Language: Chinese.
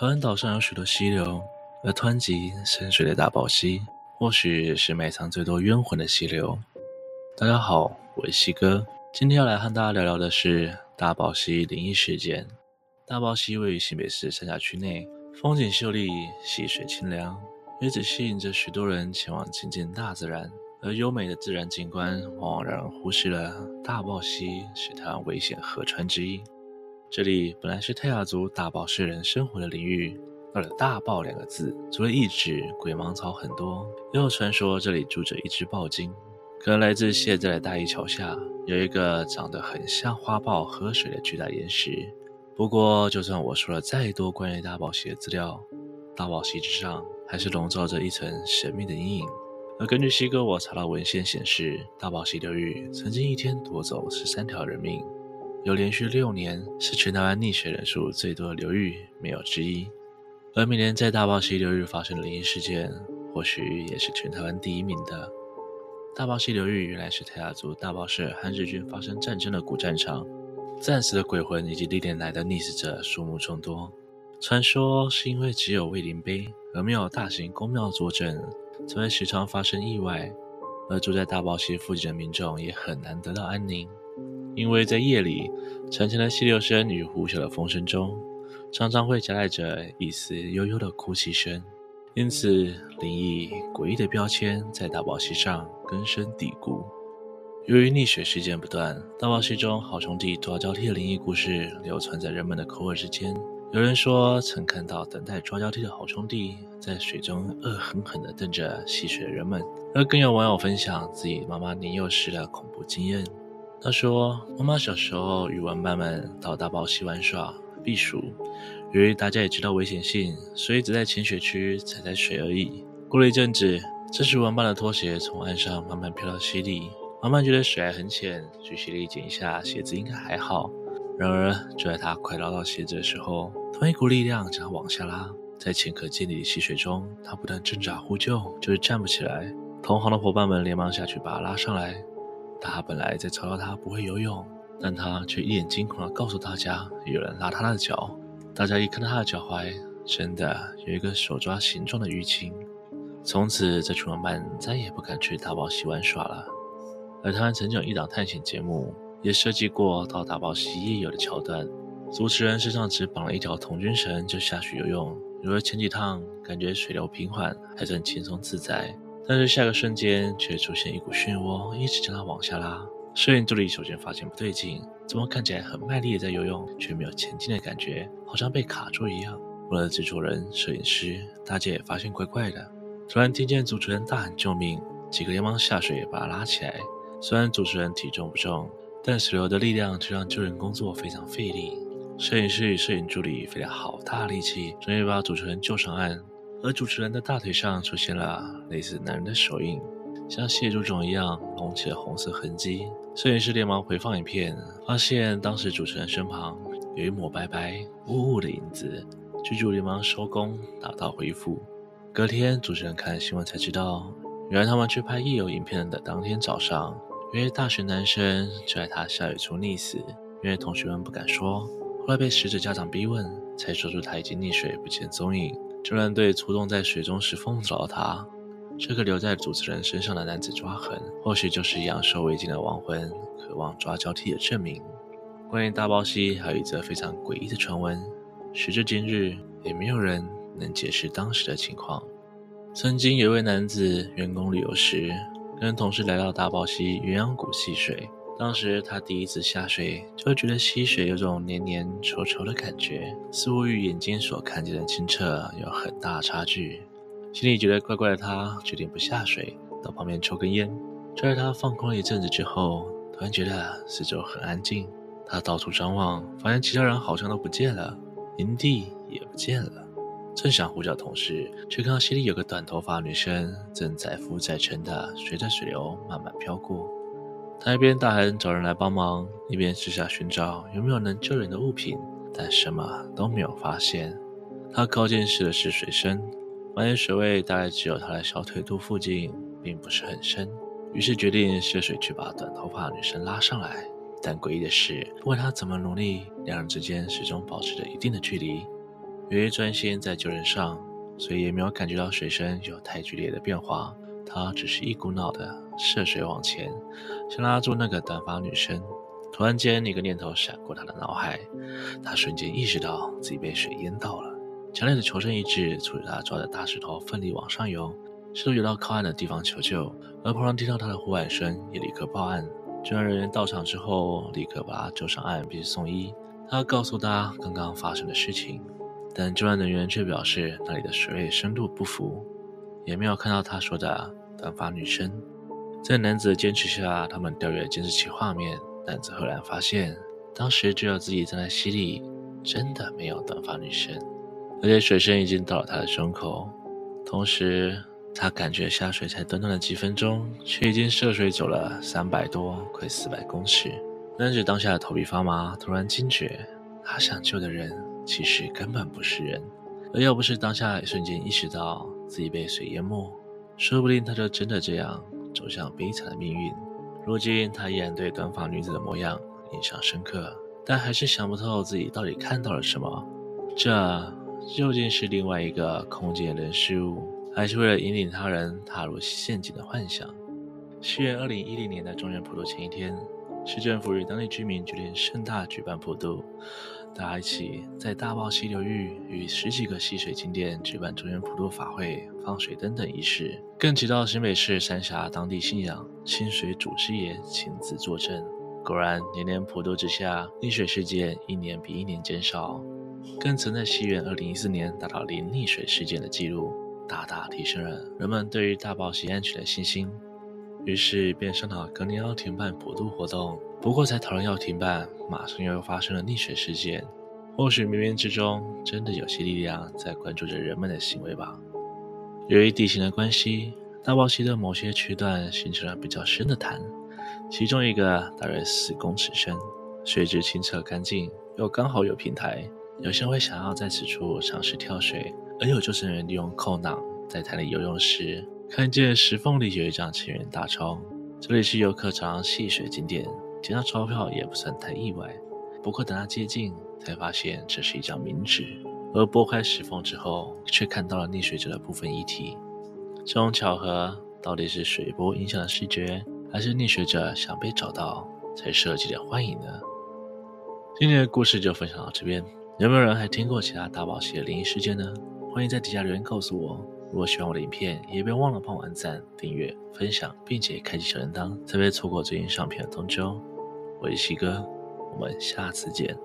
台湾岛上有许多溪流，而湍急深水的大宝溪，或许是埋藏最多冤魂的溪流。大家好，我是西哥，今天要来和大家聊聊的是大宝溪灵异事件。大宝溪位于新北市三峡区内，风景秀丽，溪水清凉，因此吸引着许多人前往亲近大自然。而优美的自然景观，往往让人忽视了大宝溪是它危险河川之一。这里本来是泰雅族大宝式人生活的领域，到了“大宝”两个字，除了意指鬼芒草很多，也有传说这里住着一只豹精，可能来自现在的大义桥下有一个长得很像花豹喝水的巨大岩石。不过，就算我说了再多关于大宝溪的资料，大宝溪之上还是笼罩着一层神秘的阴影。而根据西哥我查到文献显示，大宝溪流域曾经一天夺走十三条人命。有连续六年是全台湾溺水人数最多的流域，没有之一。而每年在大宝溪流域发生的灵异事件，或许也是全台湾第一名的。大宝溪流域原来是泰雅族大宝社和日军发生战争的古战场，战死的鬼魂以及历年来的溺死者数目众多。传说是因为只有卫灵碑而没有大型宫庙坐镇，才会时常发生意外。而住在大宝溪附近的民众也很难得到安宁。因为在夜里，潺潺的溪流声与呼啸的风声中，常常会夹带着一丝悠悠的哭泣声，因此灵异诡异的标签在大宝溪上根深蒂固。由于溺水事件不断，大宝溪中好兄弟抓交替的灵异故事流传在人们的口耳之间。有人说曾看到等待抓交替的好兄弟在水中恶狠狠地瞪着戏水的人们，而更有网友分享自己妈妈年幼时的恐怖经验。他说：“妈妈小时候与玩伴们到大宝溪玩耍避暑，由于大家也知道危险性，所以只在浅水区踩踩水而已。过了一阵子，这时玩伴的拖鞋从岸上慢慢飘到溪里，玩伴觉得水还很浅，去溪里捡一下鞋子应该还好。然而，就在他快捞到鞋子的时候，同一股力量将他往下拉，在浅可见底的溪水中，他不但挣扎呼救，就是站不起来。同行的伙伴们连忙下去把他拉上来。”他本来在嘲笑他不会游泳，但他却一脸惊恐地告诉大家，有人拉他的脚。大家一看到他的脚踝，真的有一个手抓形状的淤青。从此，这群玩伴再也不敢去大堡溪玩耍了。而台湾曾经有一档探险节目，也设计过到大堡溪夜游的桥段。主持人身上只绑了一条童军绳就下去游泳，游了前几趟，感觉水流平缓，还算轻松自在。但是下个瞬间却出现一股漩涡，一直将他往下拉。摄影助理首先发现不对劲，怎么看起来很卖力的在游泳，却没有前进的感觉，好像被卡住一样。除了制作人、摄影师，大家也发现怪怪的。突然听见主持人大喊救命，几个连忙下水把他拉起来。虽然主持人体重不重，但水流的力量却让救人工作非常费力。摄影师与摄影助理费了好大力气，终于把主持人救上岸。而主持人的大腿上出现了类似男人的手印，像血猪肿一样隆起了红色痕迹。摄影师连忙回放影片，发现当时主持人身旁有一抹白白雾雾的影子。剧组连忙收工打道回府。隔天，主持人看了新闻才知道，原来他们去拍夜游影片的当天早上，一位大学男生就在他下水处溺死。因为同学们不敢说，后来被死者家长逼问，才说出他已经溺水不见踪影。救援队出动在水中时碰到了他，这个留在主持人身上的男子抓痕，或许就是阳寿未尽的亡魂渴望抓交替的证明。关于大宝溪还有一则非常诡异的传闻，时至今日也没有人能解释当时的情况。曾经有一位男子员工旅游时，跟同事来到大宝溪鸳鸯谷戏水。当时他第一次下水，就觉得溪水有种黏黏稠稠的感觉，似乎与眼睛所看见的清澈有很大差距。心里觉得怪怪的他，决定不下水，到旁边抽根烟。就在他放空了一阵子之后，突然觉得四周很安静。他到处张望，发现其他人好像都不见了，营地也不见了。正想呼叫同事，却看到溪里有个短头发女生正载浮载沉的随着水流慢慢飘过。他一边大喊找人来帮忙，一边四下寻找有没有能救人的物品，但什么都没有发现。他靠近试了试水深，发现水位大概只有他的小腿肚附近，并不是很深。于是决定涉水去把短头发女生拉上来。但诡异的是，不管他怎么努力，两人之间始终保持着一定的距离。由于专心在救人上，所以也没有感觉到水深有太剧烈的变化。他只是一股脑的涉水往前，想拉住那个短发女生。突然间，一个念头闪过他的脑海，他瞬间意识到自己被水淹到了。强烈的求生意志促使他抓着大石头奋力往上游，试图游到靠岸的地方求救。而旁人听到他的呼喊声，也立刻报案。救援人员到场之后，立刻把他救上岸并送医。他告诉他刚刚发生的事情，但救援人员却表示那里的水位深度不符，也没有看到他说的短发女生。在男子坚持下，他们调阅监视器画面，男子赫然发现，当时只有自己站在溪里，真的没有短发女生，而且水深已经到了他的胸口。同时，他感觉下水才短短的几分钟，却已经涉水走了三百多，快四百公尺。男子当下头皮发麻，突然惊觉，他想救的人其实根本不是人，而要不是当下一瞬间意识到自己被水淹没，说不定他就真的这样走向悲惨的命运。如今他依然对短发女子的模样印象深刻，但还是想不透自己到底看到了什么。这究竟是另外一个空间人事物？还是为了引领他人踏入陷阱的幻想。西元二零一零年的中元普渡前一天，市政府与当地居民决定盛大举办普渡，大家一起在大霸溪流域与十几个戏水景点举办中原普渡法会、放水灯等仪式，更请到新北市三峡当地信仰清水祖师爷亲自坐镇。果然，年年普渡之下，溺水事件一年比一年减少，更曾在西元二零一四年达到零溺水事件的记录。大大提升了人们对于大霸溪安全的信心，于是便商讨隔年要停办普渡活动。不过才讨论要停办，马上又发生了溺水事件。或许冥冥之中真的有些力量在关注着人们的行为吧。由于地形的关系，大堡溪的某些区段形成了比较深的潭，其中一个大约四公尺深，水质清澈干净，又刚好有平台，有些人会想要在此处尝试跳水。而有救生员利用扣囊在潭里游泳时，看见石缝里有一张千元大钞。这里是游客常戏水景点，捡到钞票也不算太意外。不过等他接近，才发现这是一张冥纸。而拨开石缝之后，却看到了溺水者的部分遗体。这种巧合到底是水波影响了视觉，还是溺水者想被找到才设计的幻影呢？今天的故事就分享到这边，有没有人还听过其他大宝溪的灵异事件呢？欢迎在底下留言告诉我。如果喜欢我的影片，也别忘了帮我按赞、订阅、分享，并且开启小铃铛，才不会错过最新上片的通知哦。我是西哥，我们下次见。